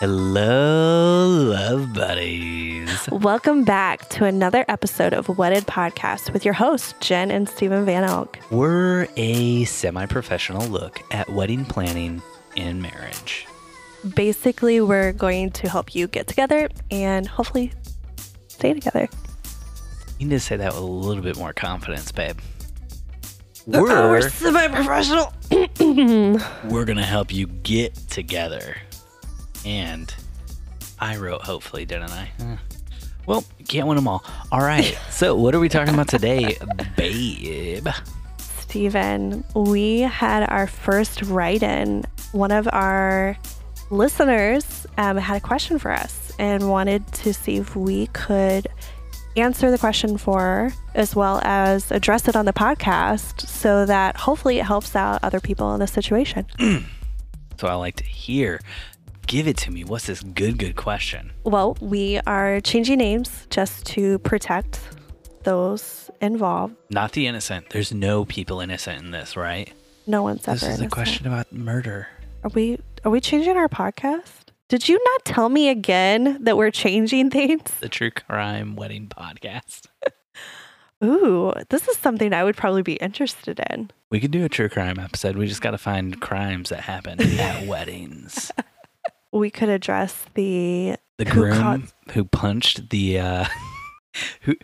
Hello, love buddies. Welcome back to another episode of Wedded Podcast with your hosts, Jen and Stephen Van Elk. We're a semi professional look at wedding planning and marriage. Basically, we're going to help you get together and hopefully stay together. You need to say that with a little bit more confidence, babe. We're semi professional. we're going to help you get together. And I wrote hopefully, didn't I? Huh. Well, you can't win them all. All right. so, what are we talking about today, babe? Stephen, we had our first write in. One of our listeners um, had a question for us and wanted to see if we could answer the question for her as well as address it on the podcast so that hopefully it helps out other people in this situation. so I like to hear. Give it to me. What's this good, good question? Well, we are changing names just to protect those involved. Not the innocent. There's no people innocent in this, right? No one's this ever. This is a question about murder. Are we are we changing our podcast? Did you not tell me again that we're changing things? The true crime wedding podcast. Ooh, this is something I would probably be interested in. We could do a true crime episode. We just got to find crimes that happen at weddings. We could address the the groom who, who punched the uh who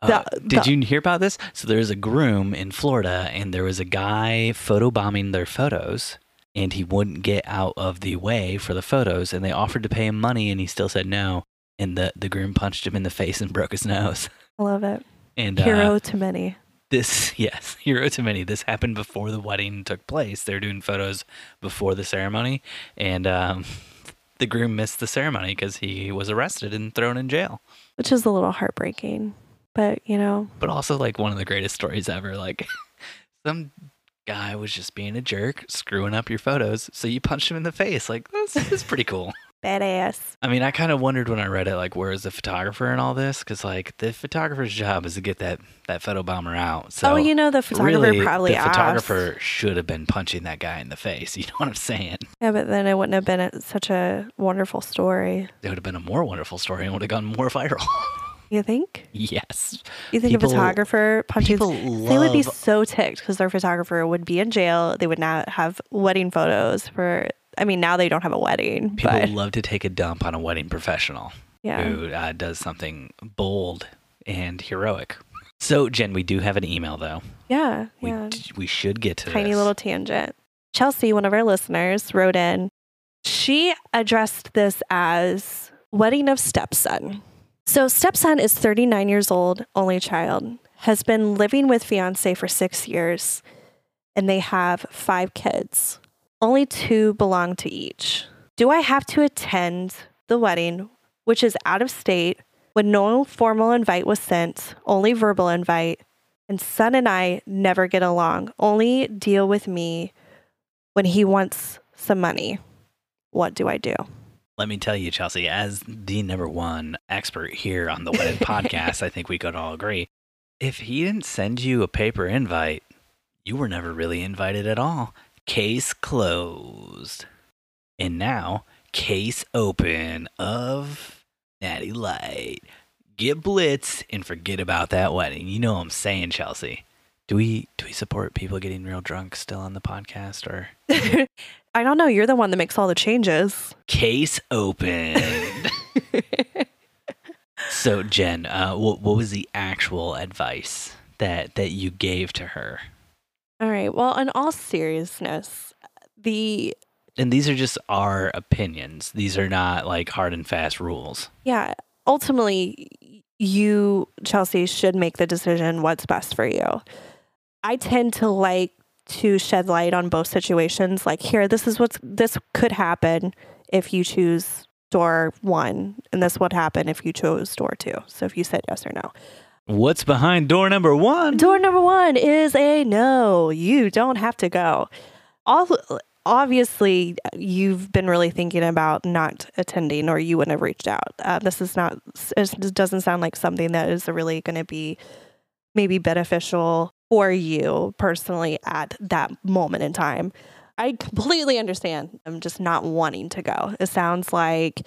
uh, the, did the, you hear about this? So there's a groom in Florida, and there was a guy photobombing their photos, and he wouldn't get out of the way for the photos, and they offered to pay him money, and he still said no. And the the groom punched him in the face and broke his nose. I love it. And hero uh, to many. This yes, hero to many. This happened before the wedding took place. They're doing photos before the ceremony, and um, the groom missed the ceremony because he was arrested and thrown in jail. Which is a little heartbreaking, but you know. But also like one of the greatest stories ever. Like some guy was just being a jerk, screwing up your photos, so you punched him in the face. Like that's, that's pretty cool. Badass. I mean, I kind of wondered when I read it, like, where is the photographer and all this? Because like the photographer's job is to get that that photo bomber out. So oh, you know, the photographer really, probably the asked. photographer should have been punching that guy in the face. You know what I'm saying? Yeah, but then it wouldn't have been such a wonderful story. It would have been a more wonderful story and would have gone more viral. You think? Yes. You think people, a photographer punching? Love... They would be so ticked because their photographer would be in jail. They would not have wedding photos for. I mean, now they don't have a wedding. People but... love to take a dump on a wedding professional. Yeah. Who uh, does something bold and heroic. So, Jen, we do have an email though. Yeah. We, yeah. we should get to tiny this. little tangent. Chelsea, one of our listeners, wrote in. She addressed this as wedding of stepson. So, stepson is 39 years old, only child, has been living with fiance for six years, and they have five kids. Only two belong to each. Do I have to attend the wedding, which is out of state, when no formal invite was sent, only verbal invite, and son and I never get along, only deal with me when he wants some money? What do I do? Let me tell you, Chelsea, as the number one expert here on the Wedded podcast, I think we could all agree. If he didn't send you a paper invite, you were never really invited at all. Case closed. And now, case open of Natty Light. Get Blitz and forget about that wedding. You know what I'm saying, Chelsea. Do we do we support people getting real drunk still on the podcast or I don't know, you're the one that makes all the changes. Case open. so Jen, uh, what what was the actual advice that that you gave to her? All right. Well, in all seriousness, the and these are just our opinions. These are not like hard and fast rules. Yeah. Ultimately, you, Chelsea, should make the decision what's best for you. I tend to like to shed light on both situations. Like, here, this is what's this could happen if you choose door one, and this would happen if you chose door two. So if you said yes or no. What's behind door number one? Door number one is a no. You don't have to go. All obviously you've been really thinking about not attending or you wouldn't have reached out. Uh, this is not, it doesn't sound like something that is really going to be maybe beneficial for you personally at that moment in time. I completely understand. I'm just not wanting to go. It sounds like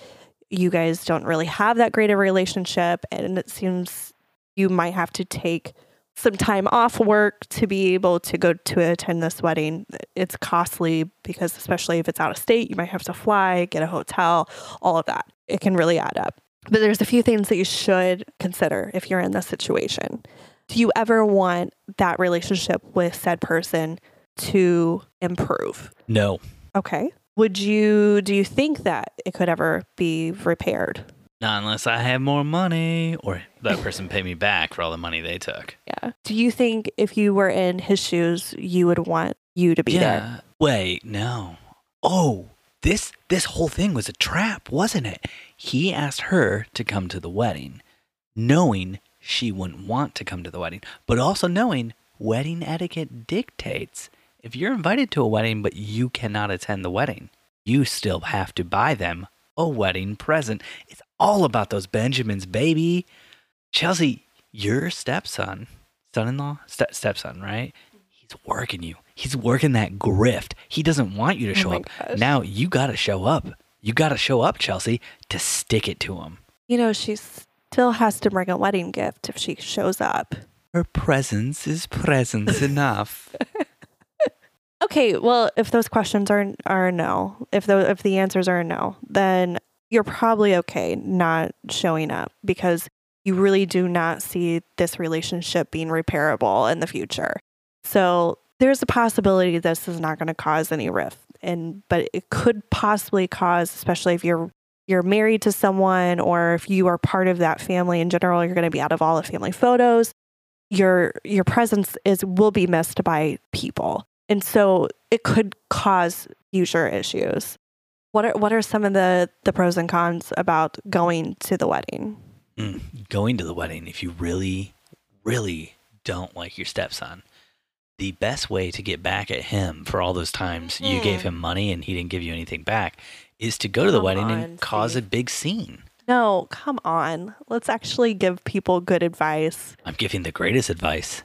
you guys don't really have that great a relationship, and it seems you might have to take some time off work to be able to go to attend this wedding. It's costly because, especially if it's out of state, you might have to fly, get a hotel, all of that. It can really add up. But there's a few things that you should consider if you're in this situation. Do you ever want that relationship with said person to improve? No. Okay. Would you, do you think that it could ever be repaired? Not unless I have more money or that person pay me back for all the money they took. Yeah. Do you think if you were in his shoes, you would want you to be there? Wait, no. Oh, this this whole thing was a trap, wasn't it? He asked her to come to the wedding, knowing she wouldn't want to come to the wedding, but also knowing wedding etiquette dictates if you're invited to a wedding but you cannot attend the wedding, you still have to buy them a wedding present. It's all about those Benjamins, baby. Chelsea, your stepson, son in law, Ste- stepson, right? He's working you. He's working that grift. He doesn't want you to Oh show my up. gosh. Now you got to show up. You got to show up, Chelsea, to stick it to him. You know, she still has to bring a wedding gift if she shows up. Her presence is presence enough. Okay, well, if those questions are are no, if the if the answers are a no, then you're probably okay not showing up because you really do not see this relationship being repairable in the future. So there's a possibility this is not going to cause any rift, and but it could possibly cause, especially if you're you're married to someone or if you are part of that family in general, you're going to be out of all the family photos. Your your presence is will be missed by people. And so it could cause future issues. What are what are some of the the pros and cons about going to the wedding? Mm, going to the wedding, if you really, really don't like your stepson, the best way to get back at him for all those times you gave Hmm. him money and he didn't give you anything back is to go to the Come wedding on, and cause a big scene. No, come on. Let's actually give people good advice. I'm giving the greatest advice.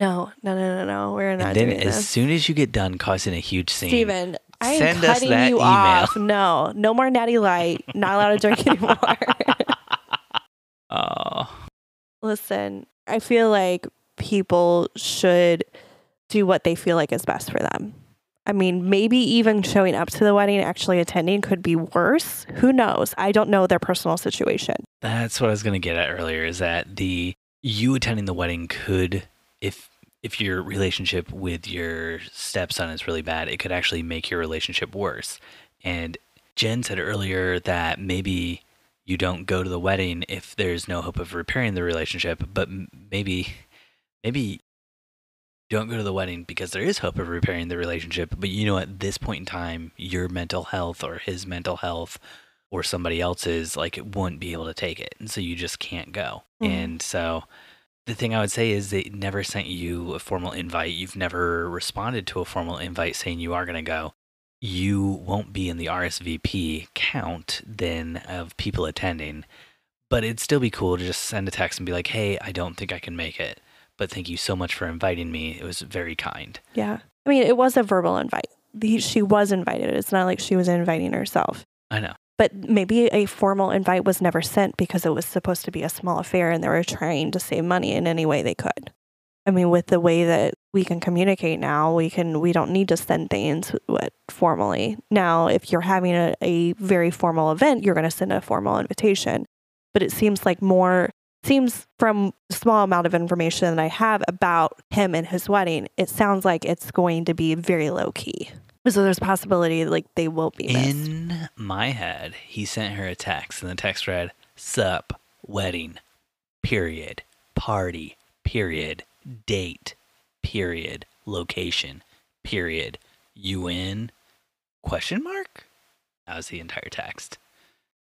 No, no, no, no, no. We're not and then doing as this. soon as you get done causing a huge scene, Stephen, I am send us cutting that you email. off. No, no more natty light. Not allowed to drink anymore. oh, Listen, I feel like people should do what they feel like is best for them. I mean, maybe even showing up to the wedding, actually attending could be worse. Who knows? I don't know their personal situation. that's what I was going to get at earlier is that the you attending the wedding could if if your relationship with your stepson is really bad, it could actually make your relationship worse. And Jen said earlier that maybe you don't go to the wedding if there's no hope of repairing the relationship, but maybe maybe you don't go to the wedding because there is hope of repairing the relationship, but you know at this point in time your mental health or his mental health or somebody else's like it wouldn't be able to take it and so you just can't go. Mhm. And so the thing I would say is they never sent you a formal invite. You've never responded to a formal invite saying you are going to go. You won't be in the RSVP count then of people attending, but it'd still be cool to just send a text and be like, "Hey, I don't think I can make it, but thank you so much for inviting me. It was very kind." Yeah. I mean, it was a verbal invite. She was invited. It's not like she was inviting herself. I know. But maybe a formal invite was never sent because it was supposed to be a small affair and they were trying to save money in any way they could. I mean, with the way that we can communicate now, we can we don't need to send things what formally. Now, if you're having a, a very formal event, you're going to send a formal invitation. But it seems like more seems from small amount of information that I have about him and his wedding, it sounds like it's going to be very low key. So there's a possibility like they will be missed. In my head, he sent her a text, and the text read, Sup, wedding, period, party, period, date, period, location, period, you in, question mark? That was the entire text.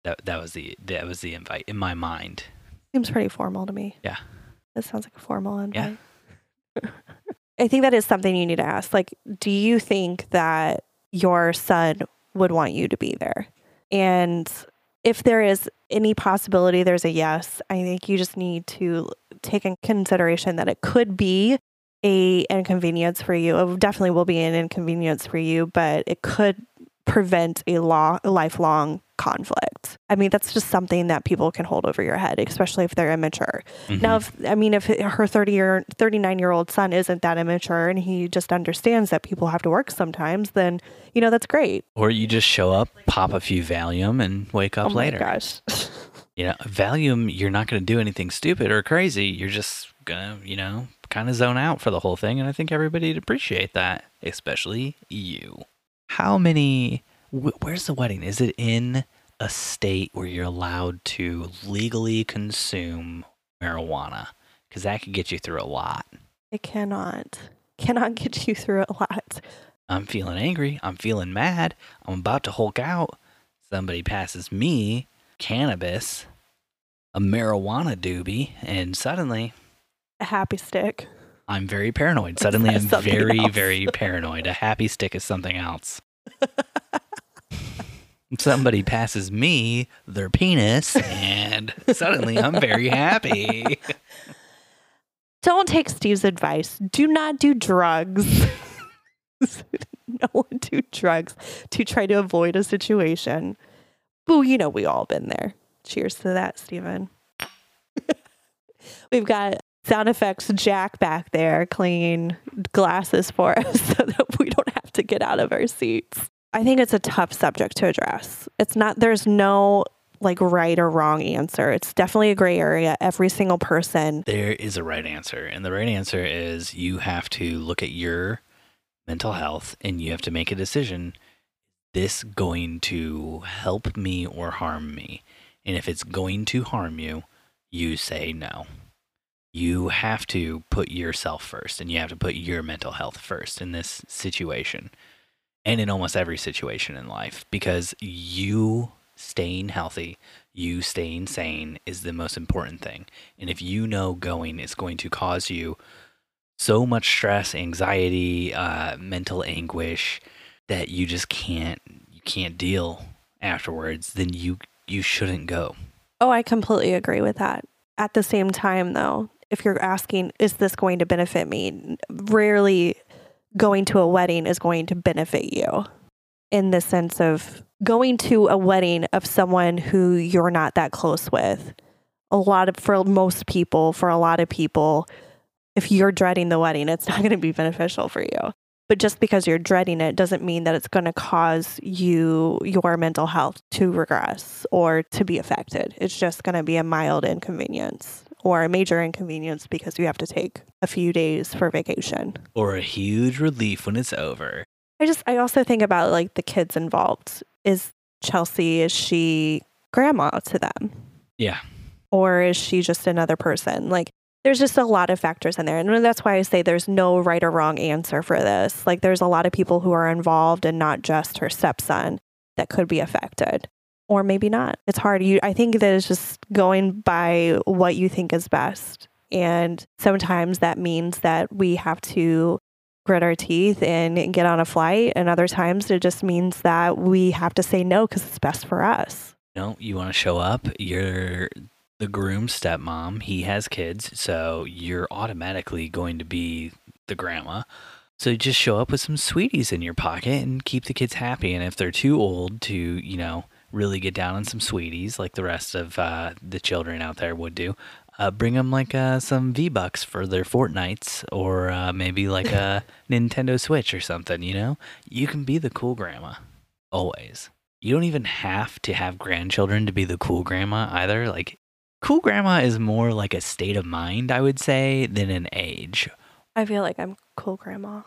That, that was the that was the invite in my mind. Seems pretty formal to me. Yeah. That sounds like a formal invite. Yeah. I think that is something you need to ask. Like, do you think that your son would want you to be there? And if there is any possibility there's a yes, I think you just need to take in consideration that it could be a inconvenience for you. It definitely will be an inconvenience for you, but it could prevent a long, lifelong conflict. I mean, that's just something that people can hold over your head, especially if they're immature. Mhm. Now, if I mean, if her 30 year, 39 year old son isn't that immature and he just understands that people have to work sometimes, then, you know, that's great. or you just show up, pop a few Valium, and wake up oh later. gosh. You know, Valium, you're not going to do anything stupid or crazy. You're just going to, you know, kind of zone out for the whole thing. And I think everybody'd appreciate that, especially you. How many, where's the wedding? Is it in a state where you're allowed to legally consume marijuana? Because that could get you through a lot. it cannot, cannot get you through a lot. I'm feeling angry. I'm feeling mad. I'm about to Hulk out. Somebody passes me cannabis, a marijuana doobie, and suddenly A happy stick. I'm very paranoid. Suddenly I'm very, else. very paranoid. A happy stick is something else. Somebody passes me their penis, and suddenly I'm very happy. Don't take Steve's advice. Do not do drugs. no one do drugs to try to avoid a situation. Boo, you know we all been there. Cheers to that, Stephen. We've got sound effects Jack back there cleaning glasses for us so that we don't have to get out of our seats. I think it's a tough subject to address. It's not, there's no like right or wrong answer. It's definitely a gray area. Every single person There is a right answer, and the right answer is you have to look at your mental health and you have to make a decision. This going to help me or harm me? And if it's going to harm you, you say no. You have to put yourself first and you have to put your mental health first in this situation and in almost every situation in life because you staying healthy, you staying sane is the most important thing. And if you know going is going to cause you so much stress, anxiety, uh, mental anguish that you just can't you can't deal afterwards, then you you shouldn't go. Oh, I completely agree with that. At the same time, though, if you're asking, is this going to benefit me? Rarely going to a wedding is going to benefit you in the sense of going to a wedding of someone who you're not that close with. A lot of, for most people, for a lot of people, if you're dreading the wedding, it's not going to be beneficial for you. But just because you're dreading it doesn't mean that it's going to cause you your mental health to regress or to be affected. It's just going to be a mild inconvenience or a major inconvenience because you have to take a few days for vacation. Or a huge relief when it's over. I just I also think about like the kids involved. Is Chelsea is she grandma to them? Yeah. or is she just another person? Like, there's just a lot of factors in there. And that's why I say there's no right or wrong answer for this. Like, there's a lot of people who are involved and not just her stepson that could be affected. Or maybe not. It's hard. You I think that it's just going by what you think is best. And sometimes that means that we have to grit our teeth and get on a flight. And other times it just means that we have to say no because it's best for us. No, you want to show up. You're the groom's stepmom. He has kids, so you're automatically going to be the grandma. So just show up with some sweeties in your pocket and keep the kids happy. And if they're too old to, you know, really get down on some sweeties like the rest of uh, the children out there would do, uh, bring them like uh, some V Bucks for their Fortnites or uh, maybe like a Nintendo Switch or something, you know? You can be the cool grandma. Always. You don't even have to have grandchildren to be the cool grandma either. Like, cool grandma is more like a state of mind, I would say, than an age. I feel like I'm cool grandma.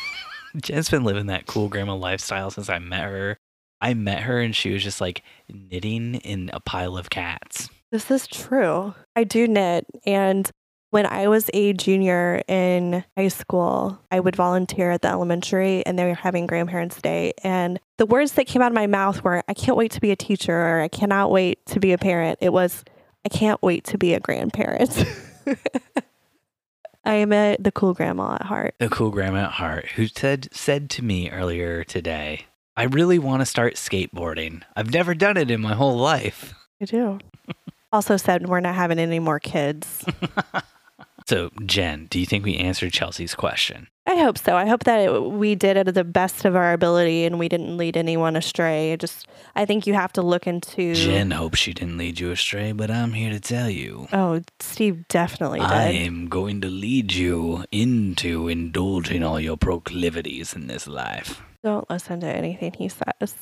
Jen's been living that cool grandma lifestyle since I met her. I met her and she was just like knitting in a pile of cats. This is true. I do knit. And when I was a junior in high school, I would volunteer at the elementary and they were having grandparents' day. And the words that came out of my mouth were, I can't wait to be a teacher or I cannot wait to be a parent. It was, I can't wait to be a grandparent. I am a, the cool grandma at heart. The cool grandma at heart who said said to me earlier today, I really want to start skateboarding. I've never done it in my whole life. I do. also said, we're not having any more kids. So, Jen, do you think we answered Chelsea's question? I hope so. I hope that it, we did it to the best of our ability and we didn't lead anyone astray. I just, I think you have to look into. Jen hopes she didn't lead you astray, but I'm here to tell you. Oh, Steve definitely did. I am going to lead you into indulging all your proclivities in this life. Don't listen to anything he says.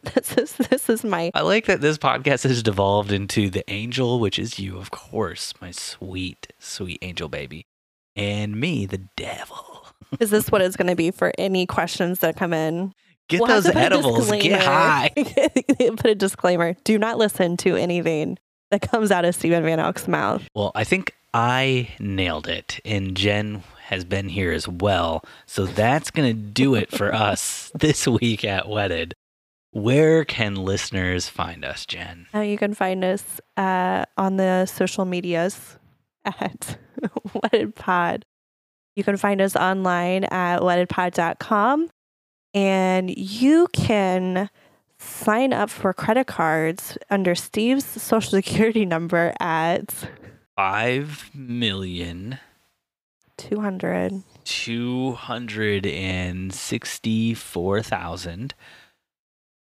this is this is my I like that this podcast has devolved into the angel, which is you, of course, my sweet, sweet angel baby, and me, the devil. is this what it's going to be for any questions that come in? Get We'll those to put a edibles. Get high. put a disclaimer. Do not listen to anything that comes out of Stephen Van Elk's mouth. Well, I think I nailed it, and Jen has been here as well. So that's going to do it for us this week at Wedded. Where can listeners find us, Jen? Uh, you can find us uh, on the social medias at Wedded Pod. You can find us online at weddedpod.com. And you can sign up for credit cards under Steve's social security number at Five million 200. two hundred and sixty-four thousand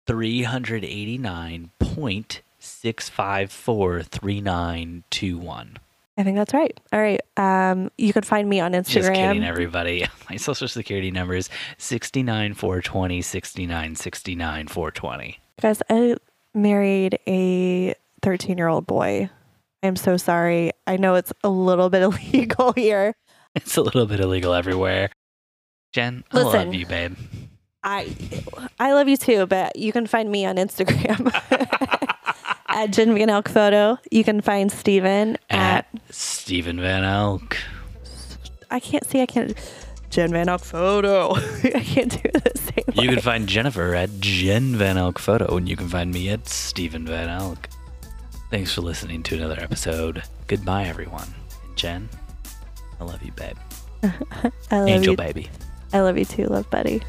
three hundred eighty-nine point six five four three nine two one. I think that's right. All right. Um, you can find me on Just kidding, Instagram. everybody. My social security number is 69 420 69 69 420. Guys, I married a 13 year old boy. I'm so sorry. I know it's a little bit illegal here. It's a little bit illegal everywhere. Jen, I love you, babe. I I love you too, but you can find me on Instagram at Jen Van Elk Photo. You can find Stephen At at, Stephen Van Elk. I can't see I can't Jen Van Elk Photo. I can't do the same. You way. can find Jennifer at Jen Van Elk Photo, and you can find me at Stephen Van Elk. Thanks for listening to another episode. Goodbye, everyone. Jen, I love you, babe. I love Angel you. baby. I love you too, love buddy.